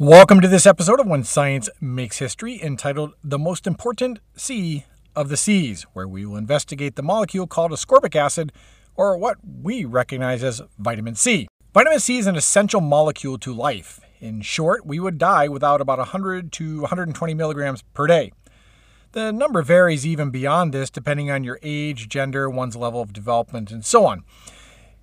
Welcome to this episode of When Science Makes History, entitled The Most Important C of the Seas, where we will investigate the molecule called ascorbic acid, or what we recognize as vitamin C. Vitamin C is an essential molecule to life. In short, we would die without about 100 to 120 milligrams per day. The number varies even beyond this depending on your age, gender, one's level of development, and so on.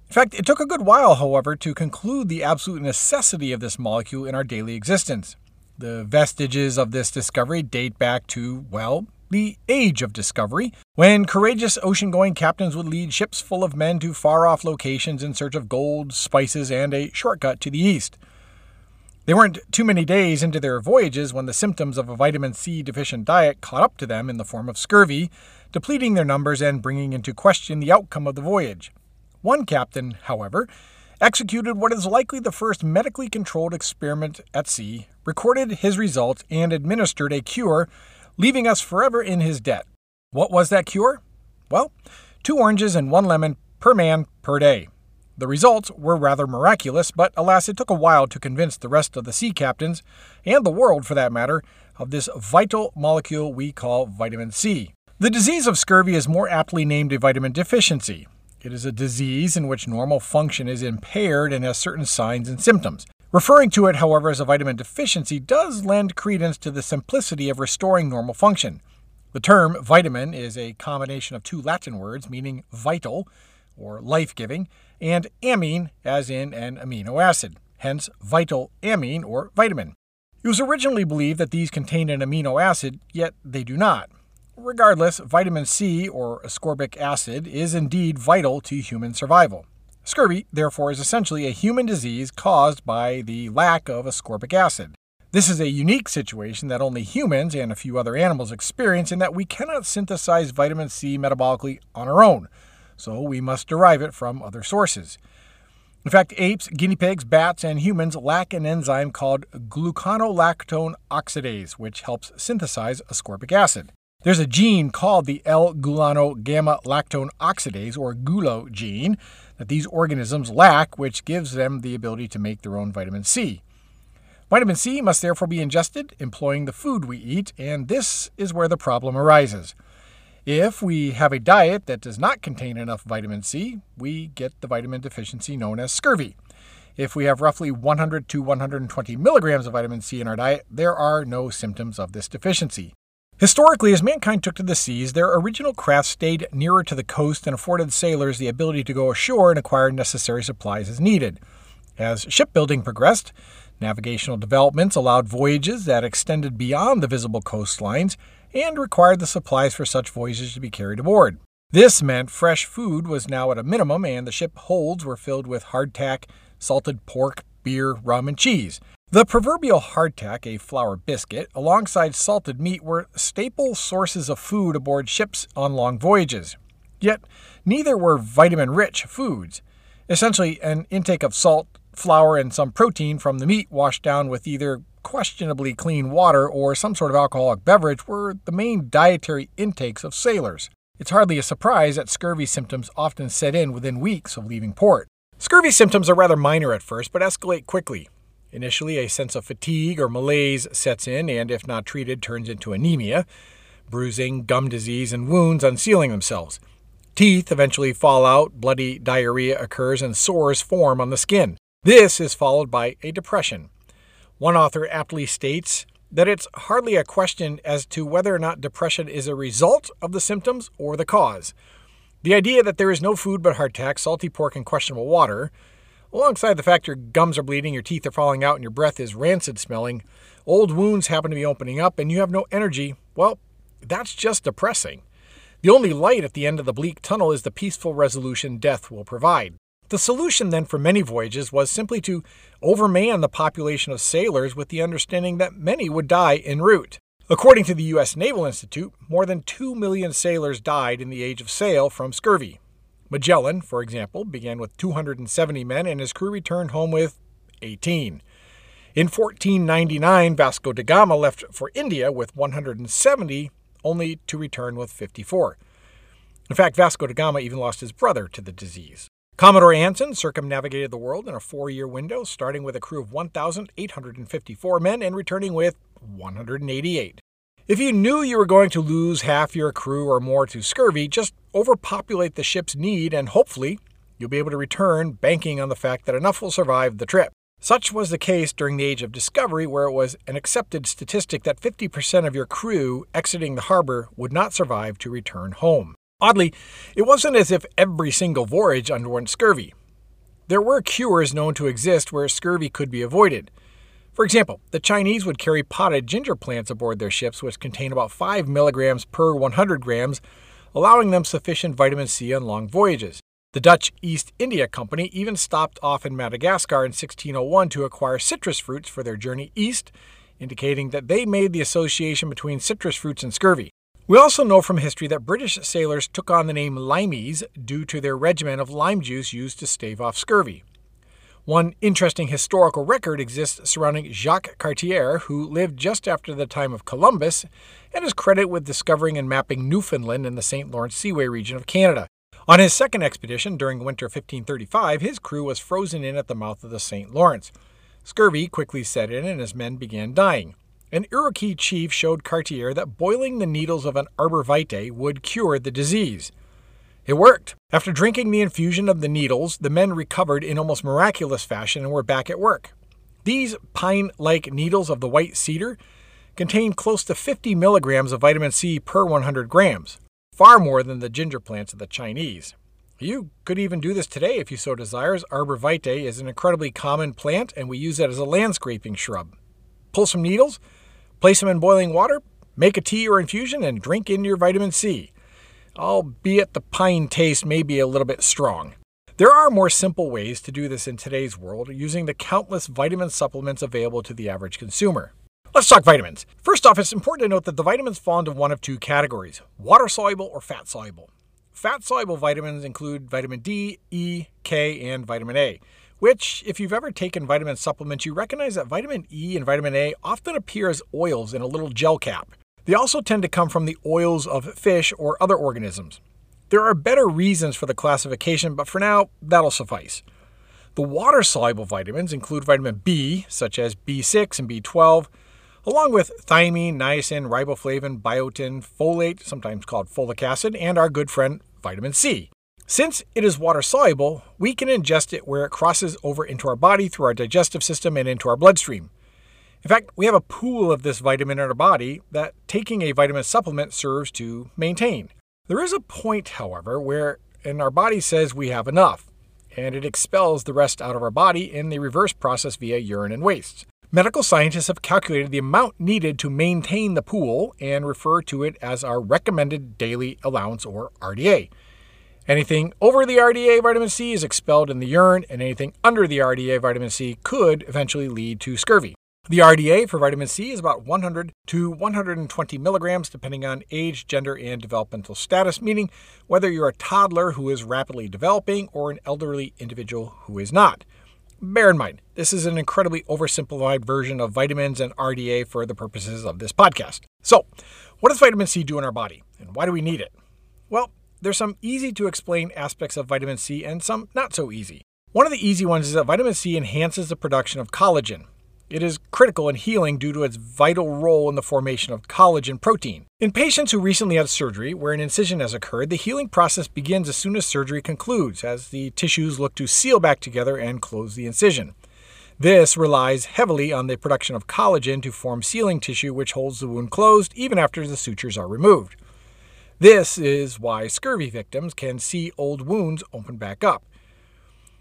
In fact, it took a good while, however, to conclude the absolute necessity of this molecule in our daily existence. The vestiges of this discovery date back to, well, the age of discovery, when courageous ocean going captains would lead ships full of men to far off locations in search of gold, spices, and a shortcut to the east. They weren't too many days into their voyages when the symptoms of a vitamin C deficient diet caught up to them in the form of scurvy, depleting their numbers and bringing into question the outcome of the voyage. One captain, however, executed what is likely the first medically controlled experiment at sea, recorded his results, and administered a cure, leaving us forever in his debt. What was that cure? Well, two oranges and one lemon per man per day. The results were rather miraculous, but alas, it took a while to convince the rest of the sea captains, and the world for that matter, of this vital molecule we call vitamin C. The disease of scurvy is more aptly named a vitamin deficiency. It is a disease in which normal function is impaired and has certain signs and symptoms. Referring to it, however, as a vitamin deficiency does lend credence to the simplicity of restoring normal function. The term vitamin is a combination of two Latin words meaning vital, or life giving, and amine, as in an amino acid, hence vital amine or vitamin. It was originally believed that these contained an amino acid, yet they do not. Regardless, vitamin C, or ascorbic acid, is indeed vital to human survival. Scurvy, therefore, is essentially a human disease caused by the lack of ascorbic acid. This is a unique situation that only humans and a few other animals experience in that we cannot synthesize vitamin C metabolically on our own so we must derive it from other sources. In fact, apes, guinea pigs, bats, and humans lack an enzyme called gluconolactone oxidase, which helps synthesize ascorbic acid. There's a gene called the L-gulono gamma lactone oxidase, or GULO gene, that these organisms lack, which gives them the ability to make their own vitamin C. Vitamin C must therefore be ingested, employing the food we eat, and this is where the problem arises. If we have a diet that does not contain enough vitamin C, we get the vitamin deficiency known as scurvy. If we have roughly 100 to 120 milligrams of vitamin C in our diet, there are no symptoms of this deficiency. Historically, as mankind took to the seas, their original craft stayed nearer to the coast and afforded sailors the ability to go ashore and acquire necessary supplies as needed. As shipbuilding progressed, navigational developments allowed voyages that extended beyond the visible coastlines and required the supplies for such voyages to be carried aboard. This meant fresh food was now at a minimum, and the ship holds were filled with hardtack, salted pork, beer, rum, and cheese. The proverbial hardtack, a flour biscuit, alongside salted meat were staple sources of food aboard ships on long voyages. Yet, neither were vitamin rich foods. Essentially, an intake of salt, flour, and some protein from the meat washed down with either questionably clean water or some sort of alcoholic beverage were the main dietary intakes of sailors. It's hardly a surprise that scurvy symptoms often set in within weeks of leaving port. Scurvy symptoms are rather minor at first, but escalate quickly. Initially, a sense of fatigue or malaise sets in, and if not treated, turns into anemia, bruising, gum disease, and wounds unsealing themselves. Teeth eventually fall out, bloody diarrhea occurs, and sores form on the skin. This is followed by a depression. One author aptly states that it's hardly a question as to whether or not depression is a result of the symptoms or the cause. The idea that there is no food but hardtack, salty pork, and questionable water, alongside the fact your gums are bleeding, your teeth are falling out, and your breath is rancid smelling, old wounds happen to be opening up, and you have no energy, well, that's just depressing. The only light at the end of the bleak tunnel is the peaceful resolution death will provide. The solution then for many voyages was simply to overman the population of sailors with the understanding that many would die en route. According to the U.S. Naval Institute, more than 2 million sailors died in the age of sail from scurvy. Magellan, for example, began with 270 men and his crew returned home with 18. In 1499, Vasco da Gama left for India with 170, only to return with 54. In fact, Vasco da Gama even lost his brother to the disease. Commodore Anson circumnavigated the world in a four year window, starting with a crew of 1,854 men and returning with 188. If you knew you were going to lose half your crew or more to scurvy, just overpopulate the ship's need and hopefully you'll be able to return, banking on the fact that enough will survive the trip. Such was the case during the Age of Discovery, where it was an accepted statistic that 50% of your crew exiting the harbor would not survive to return home. Oddly, it wasn't as if every single voyage underwent scurvy. There were cures known to exist where scurvy could be avoided. For example, the Chinese would carry potted ginger plants aboard their ships, which contain about 5 milligrams per 100 grams, allowing them sufficient vitamin C on long voyages. The Dutch East India Company even stopped off in Madagascar in 1601 to acquire citrus fruits for their journey east, indicating that they made the association between citrus fruits and scurvy. We also know from history that British sailors took on the name limeys due to their regimen of lime juice used to stave off scurvy. One interesting historical record exists surrounding Jacques Cartier, who lived just after the time of Columbus and is credited with discovering and mapping Newfoundland in the St. Lawrence Seaway region of Canada. On his second expedition during winter 1535, his crew was frozen in at the mouth of the St. Lawrence. Scurvy quickly set in and his men began dying. An Iroquois chief showed Cartier that boiling the needles of an arbor vitae would cure the disease. It worked. After drinking the infusion of the needles, the men recovered in almost miraculous fashion and were back at work. These pine like needles of the white cedar contain close to 50 milligrams of vitamin C per 100 grams far more than the ginger plants of the Chinese. You could even do this today if you so desires. Arbor vitae is an incredibly common plant, and we use it as a landscaping shrub. Pull some needles, place them in boiling water, make a tea or infusion, and drink in your vitamin C. Albeit the pine taste may be a little bit strong. There are more simple ways to do this in today's world using the countless vitamin supplements available to the average consumer. Let's talk vitamins. First off, it's important to note that the vitamins fall into one of two categories water soluble or fat soluble. Fat soluble vitamins include vitamin D, E, K, and vitamin A, which, if you've ever taken vitamin supplements, you recognize that vitamin E and vitamin A often appear as oils in a little gel cap. They also tend to come from the oils of fish or other organisms. There are better reasons for the classification, but for now, that'll suffice. The water soluble vitamins include vitamin B, such as B6 and B12 along with thiamine, niacin, riboflavin, biotin, folate, sometimes called folic acid, and our good friend vitamin C. Since it is water soluble, we can ingest it where it crosses over into our body through our digestive system and into our bloodstream. In fact, we have a pool of this vitamin in our body that taking a vitamin supplement serves to maintain. There is a point, however, where and our body says we have enough, and it expels the rest out of our body in the reverse process via urine and wastes. Medical scientists have calculated the amount needed to maintain the pool and refer to it as our recommended daily allowance or RDA. Anything over the RDA vitamin C is expelled in the urine, and anything under the RDA vitamin C could eventually lead to scurvy. The RDA for vitamin C is about 100 to 120 milligrams, depending on age, gender, and developmental status, meaning whether you're a toddler who is rapidly developing or an elderly individual who is not. Bear in mind, this is an incredibly oversimplified version of vitamins and RDA for the purposes of this podcast. So, what does vitamin C do in our body, and why do we need it? Well, there's some easy to explain aspects of vitamin C and some not so easy. One of the easy ones is that vitamin C enhances the production of collagen, it is critical in healing due to its vital role in the formation of collagen protein. In patients who recently had surgery where an incision has occurred, the healing process begins as soon as surgery concludes, as the tissues look to seal back together and close the incision. This relies heavily on the production of collagen to form sealing tissue, which holds the wound closed even after the sutures are removed. This is why scurvy victims can see old wounds open back up.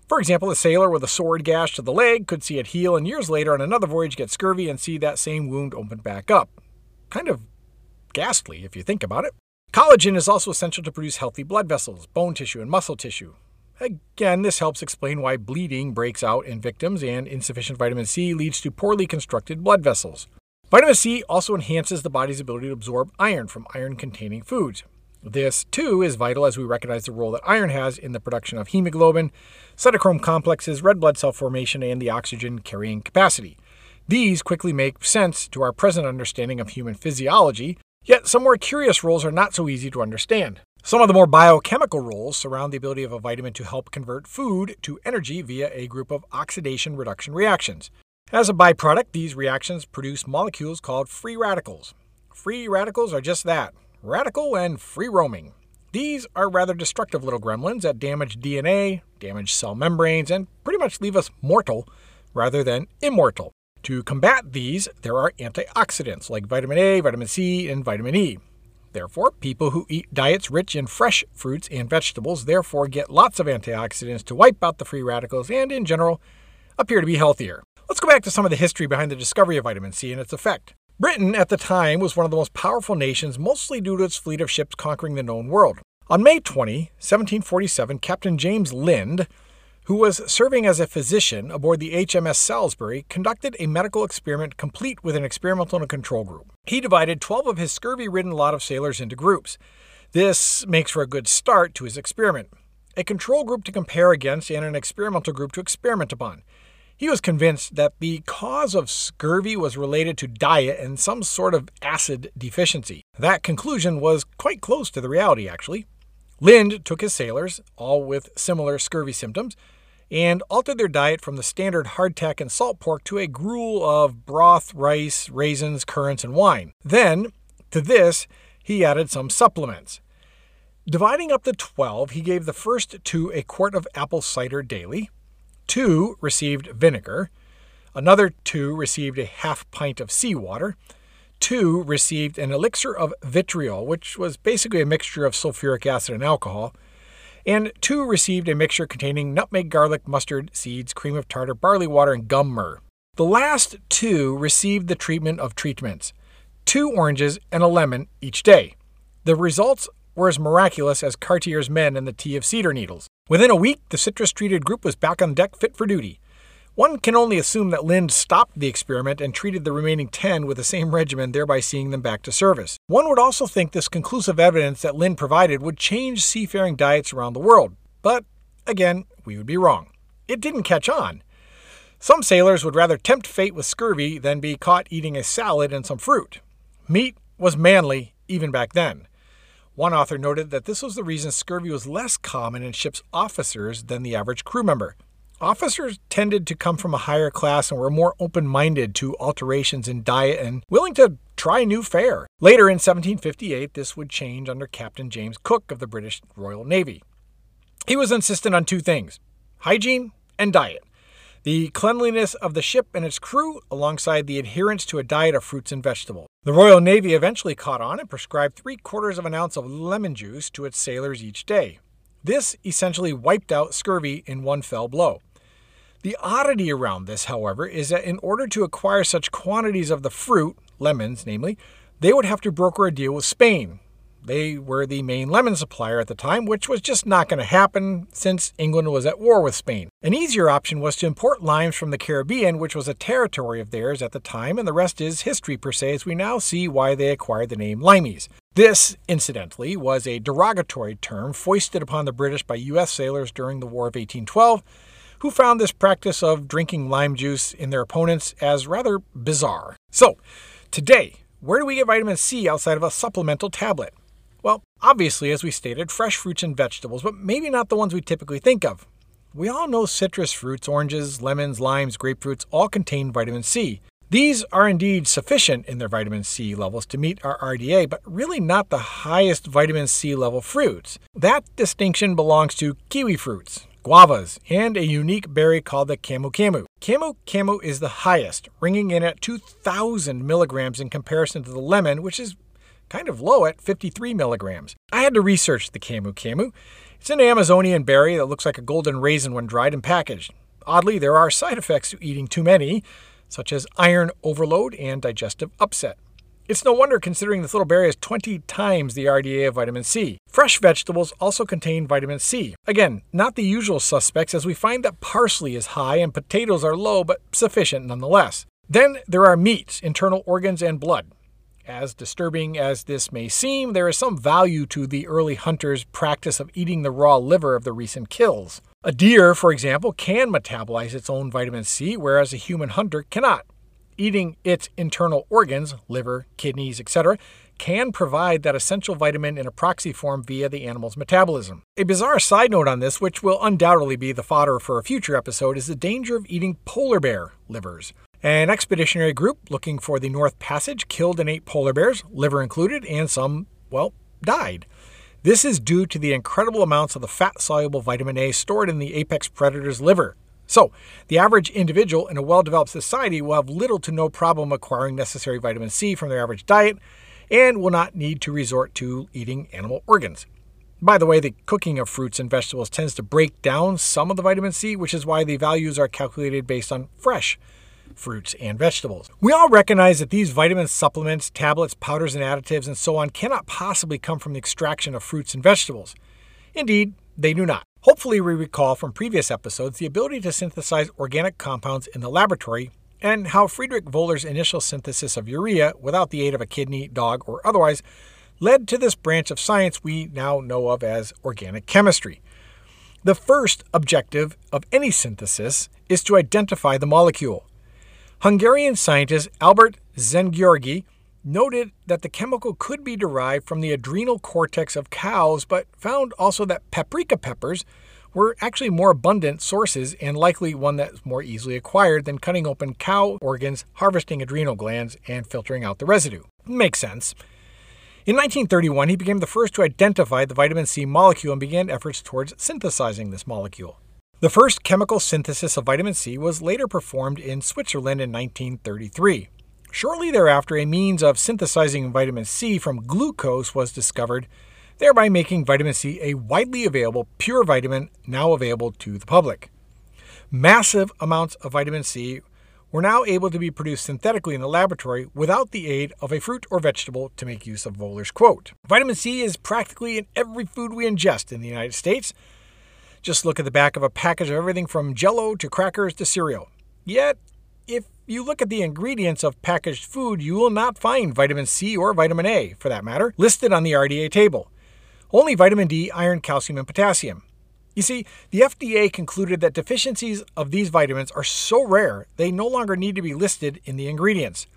For example, a sailor with a sword gash to the leg could see it heal and years later on another voyage get scurvy and see that same wound open back up. Kind of ghastly if you think about it. Collagen is also essential to produce healthy blood vessels, bone tissue, and muscle tissue. Again, this helps explain why bleeding breaks out in victims and insufficient vitamin C leads to poorly constructed blood vessels. Vitamin C also enhances the body's ability to absorb iron from iron containing foods. This, too, is vital as we recognize the role that iron has in the production of hemoglobin, cytochrome complexes, red blood cell formation, and the oxygen carrying capacity. These quickly make sense to our present understanding of human physiology, yet some more curious roles are not so easy to understand. Some of the more biochemical roles surround the ability of a vitamin to help convert food to energy via a group of oxidation reduction reactions. As a byproduct, these reactions produce molecules called free radicals. Free radicals are just that radical and free roaming. These are rather destructive little gremlins that damage DNA, damage cell membranes, and pretty much leave us mortal rather than immortal. To combat these, there are antioxidants like vitamin A, vitamin C, and vitamin E. Therefore, people who eat diets rich in fresh fruits and vegetables therefore get lots of antioxidants to wipe out the free radicals and, in general, appear to be healthier. Let's go back to some of the history behind the discovery of vitamin C and its effect. Britain at the time was one of the most powerful nations, mostly due to its fleet of ships conquering the known world. On May 20, 1747, Captain James Lind who was serving as a physician aboard the HMS Salisbury, conducted a medical experiment complete with an experimental and control group. He divided 12 of his scurvy ridden lot of sailors into groups. This makes for a good start to his experiment. A control group to compare against and an experimental group to experiment upon. He was convinced that the cause of scurvy was related to diet and some sort of acid deficiency. That conclusion was quite close to the reality, actually. Lind took his sailors, all with similar scurvy symptoms, and altered their diet from the standard hardtack and salt pork to a gruel of broth, rice, raisins, currants, and wine. Then, to this, he added some supplements. Dividing up the 12, he gave the first two a quart of apple cider daily, two received vinegar, another two received a half pint of seawater, two received an elixir of vitriol, which was basically a mixture of sulfuric acid and alcohol, and two received a mixture containing nutmeg, garlic, mustard seeds, cream of tartar, barley water, and gum myrrh. The last two received the treatment of treatments two oranges and a lemon each day. The results were as miraculous as Cartier's men and the tea of cedar needles. Within a week, the citrus treated group was back on deck fit for duty. One can only assume that Lind stopped the experiment and treated the remaining 10 with the same regimen, thereby seeing them back to service. One would also think this conclusive evidence that Lind provided would change seafaring diets around the world. But, again, we would be wrong. It didn't catch on. Some sailors would rather tempt fate with scurvy than be caught eating a salad and some fruit. Meat was manly even back then. One author noted that this was the reason scurvy was less common in ship's officers than the average crew member. Officers tended to come from a higher class and were more open minded to alterations in diet and willing to try new fare. Later in 1758, this would change under Captain James Cook of the British Royal Navy. He was insistent on two things hygiene and diet. The cleanliness of the ship and its crew, alongside the adherence to a diet of fruits and vegetables. The Royal Navy eventually caught on and prescribed three quarters of an ounce of lemon juice to its sailors each day. This essentially wiped out scurvy in one fell blow. The oddity around this, however, is that in order to acquire such quantities of the fruit, lemons namely, they would have to broker a deal with Spain. They were the main lemon supplier at the time, which was just not going to happen since England was at war with Spain. An easier option was to import limes from the Caribbean, which was a territory of theirs at the time, and the rest is history per se, as we now see why they acquired the name limeys. This, incidentally, was a derogatory term foisted upon the British by U.S. sailors during the War of 1812 who found this practice of drinking lime juice in their opponents as rather bizarre. So, today, where do we get vitamin C outside of a supplemental tablet? Well, obviously, as we stated, fresh fruits and vegetables, but maybe not the ones we typically think of. We all know citrus fruits, oranges, lemons, limes, grapefruits all contain vitamin C. These are indeed sufficient in their vitamin C levels to meet our RDA, but really not the highest vitamin C level fruits. That distinction belongs to kiwi fruits, guavas, and a unique berry called the camu camu. Camu camu is the highest, ringing in at 2,000 milligrams in comparison to the lemon, which is kind of low at 53 milligrams. I had to research the camu camu. It's an Amazonian berry that looks like a golden raisin when dried and packaged. Oddly, there are side effects to eating too many, such as iron overload and digestive upset. It's no wonder considering this little berry has 20 times the RDA of vitamin C. Fresh vegetables also contain vitamin C. Again, not the usual suspects as we find that parsley is high and potatoes are low but sufficient nonetheless. Then there are meats, internal organs, and blood. As disturbing as this may seem, there is some value to the early hunters' practice of eating the raw liver of the recent kills. A deer, for example, can metabolize its own vitamin C, whereas a human hunter cannot eating its internal organs, liver, kidneys, etc., can provide that essential vitamin in a proxy form via the animal's metabolism. A bizarre side note on this, which will undoubtedly be the fodder for a future episode, is the danger of eating polar bear livers. An expeditionary group looking for the North Passage killed and ate polar bears, liver included, and some, well, died. This is due to the incredible amounts of the fat soluble vitamin A stored in the apex predator's liver. So, the average individual in a well developed society will have little to no problem acquiring necessary vitamin C from their average diet and will not need to resort to eating animal organs. By the way, the cooking of fruits and vegetables tends to break down some of the vitamin C, which is why the values are calculated based on fresh fruits, and vegetables. We all recognize that these vitamin supplements, tablets, powders, and additives, and so on cannot possibly come from the extraction of fruits and vegetables. Indeed, they do not. Hopefully, we recall from previous episodes the ability to synthesize organic compounds in the laboratory and how Friedrich Wöhler's initial synthesis of urea without the aid of a kidney, dog, or otherwise led to this branch of science we now know of as organic chemistry. The first objective of any synthesis is to identify the molecule. Hungarian scientist Albert Szent-Györgyi noted that the chemical could be derived from the adrenal cortex of cows, but found also that paprika peppers were actually more abundant sources and likely one that's more easily acquired than cutting open cow organs, harvesting adrenal glands, and filtering out the residue. Makes sense. In 1931, he became the first to identify the vitamin C molecule and began efforts towards synthesizing this molecule. The first chemical synthesis of vitamin C was later performed in Switzerland in 1933. Shortly thereafter, a means of synthesizing vitamin C from glucose was discovered, thereby making vitamin C a widely available pure vitamin now available to the public. Massive amounts of vitamin C were now able to be produced synthetically in the laboratory without the aid of a fruit or vegetable to make use of Wöhler's quote. Vitamin C is practically in every food we ingest in the United States, just look at the back of a package of everything from jello to crackers to cereal. Yet, if you look at the ingredients of packaged food, you will not find vitamin C or vitamin A, for that matter, listed on the RDA table. Only vitamin D, iron, calcium, and potassium. You see, the FDA concluded that deficiencies of these vitamins are so rare they no longer need to be listed in the ingredients.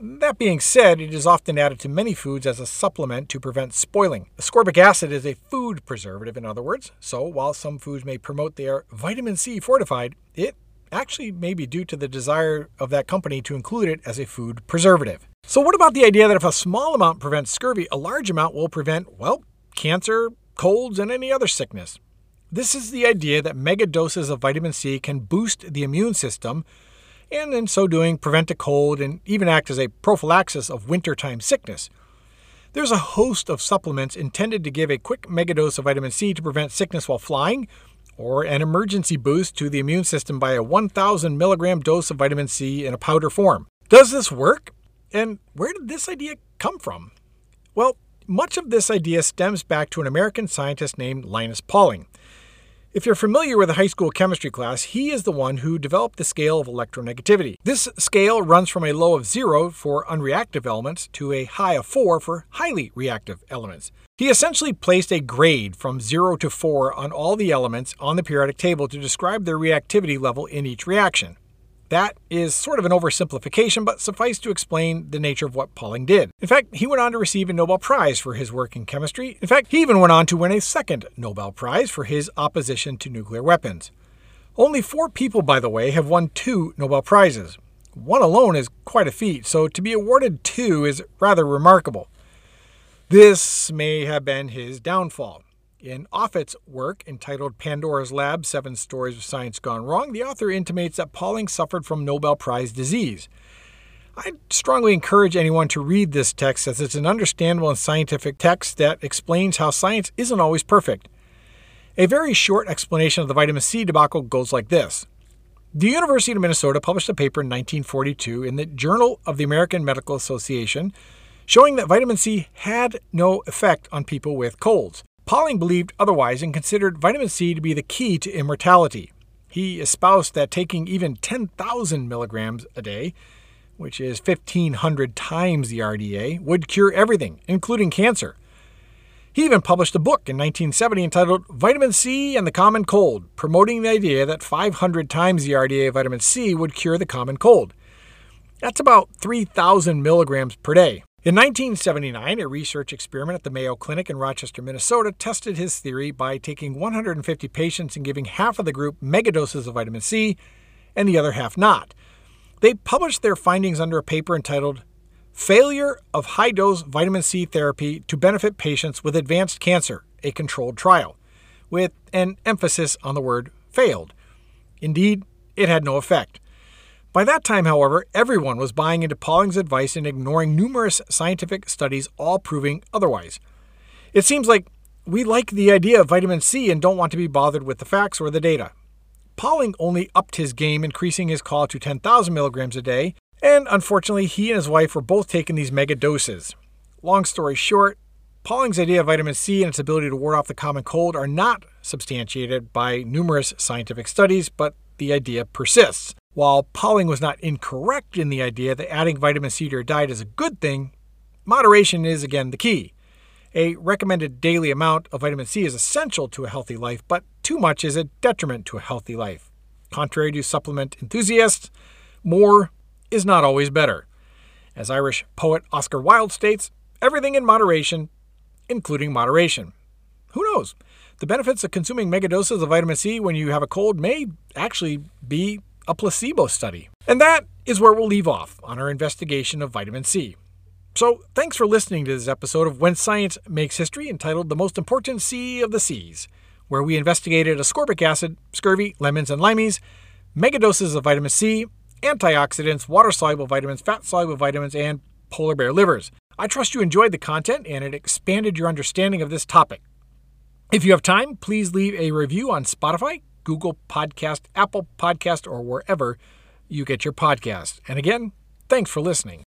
That being said, it is often added to many foods as a supplement to prevent spoiling. Ascorbic acid is a food preservative, in other words, so while some foods may promote their vitamin C fortified, it actually may be due to the desire of that company to include it as a food preservative. So, what about the idea that if a small amount prevents scurvy, a large amount will prevent, well, cancer, colds, and any other sickness? This is the idea that mega doses of vitamin C can boost the immune system and in so doing prevent a cold and even act as a prophylaxis of wintertime sickness. There's a host of supplements intended to give a quick megadose of vitamin C to prevent sickness while flying, or an emergency boost to the immune system by a 1,000 milligram dose of vitamin C in a powder form. Does this work? And where did this idea come from? Well, much of this idea stems back to an American scientist named Linus Pauling. If you're familiar with a high school chemistry class, he is the one who developed the scale of electronegativity. This scale runs from a low of 0 for unreactive elements to a high of 4 for highly reactive elements. He essentially placed a grade from 0 to 4 on all the elements on the periodic table to describe their reactivity level in each reaction. That is sort of an oversimplification, but suffice to explain the nature of what Pauling did. In fact, he went on to receive a Nobel Prize for his work in chemistry. In fact, he even went on to win a second Nobel Prize for his opposition to nuclear weapons. Only four people, by the way, have won two Nobel Prizes. One alone is quite a feat, so to be awarded two is rather remarkable. This may have been his downfall. In Offit's work entitled Pandora's Lab Seven Stories of Science Gone Wrong, the author intimates that Pauling suffered from Nobel Prize disease. I'd strongly encourage anyone to read this text as it's an understandable and scientific text that explains how science isn't always perfect. A very short explanation of the vitamin C debacle goes like this. The University of Minnesota published a paper in 1942 in the Journal of the American Medical Association showing that vitamin C had no effect on people with colds. Pauling believed otherwise and considered vitamin C to be the key to immortality. He espoused that taking even 10,000 milligrams a day, which is 1,500 times the RDA, would cure everything, including cancer. He even published a book in 1970 entitled Vitamin C and the Common Cold, promoting the idea that 500 times the RDA of vitamin C would cure the common cold. That's about 3,000 milligrams per day. In 1979, a research experiment at the Mayo Clinic in Rochester, Minnesota, tested his theory by taking 150 patients and giving half of the group megadoses of vitamin C and the other half not. They published their findings under a paper entitled Failure of High Dose Vitamin C Therapy to Benefit Patients with Advanced Cancer, a Controlled Trial, with an emphasis on the word failed. Indeed, it had no effect. By that time, however, everyone was buying into Pauling's advice and ignoring numerous scientific studies all proving otherwise. It seems like we like the idea of vitamin C and don't want to be bothered with the facts or the data. Pauling only upped his game, increasing his call to 10,000 milligrams a day, and unfortunately, he and his wife were both taking these mega doses. Long story short, Pauling's idea of vitamin C and its ability to ward off the common cold are not substantiated by numerous scientific studies, but the idea persists. While Pauling was not incorrect in the idea that adding vitamin C to your diet is a good thing, moderation is again the key. A recommended daily amount of vitamin C is essential to a healthy life, but too much is a detriment to a healthy life. Contrary to supplement enthusiasts, more is not always better. As Irish poet Oscar Wilde states, everything in moderation, including moderation. Who knows? The benefits of consuming megadoses of vitamin C when you have a cold may actually be a placebo study. And that is where we'll leave off on our investigation of vitamin C. So, thanks for listening to this episode of When Science Makes History entitled The Most Important C of the Seas, where we investigated ascorbic acid, scurvy, lemons and limeys, megadoses of vitamin C, antioxidants, water soluble vitamins, fat soluble vitamins, and polar bear livers. I trust you enjoyed the content and it expanded your understanding of this topic. If you have time, please leave a review on Spotify, Google Podcast, Apple Podcast, or wherever you get your podcast. And again, thanks for listening.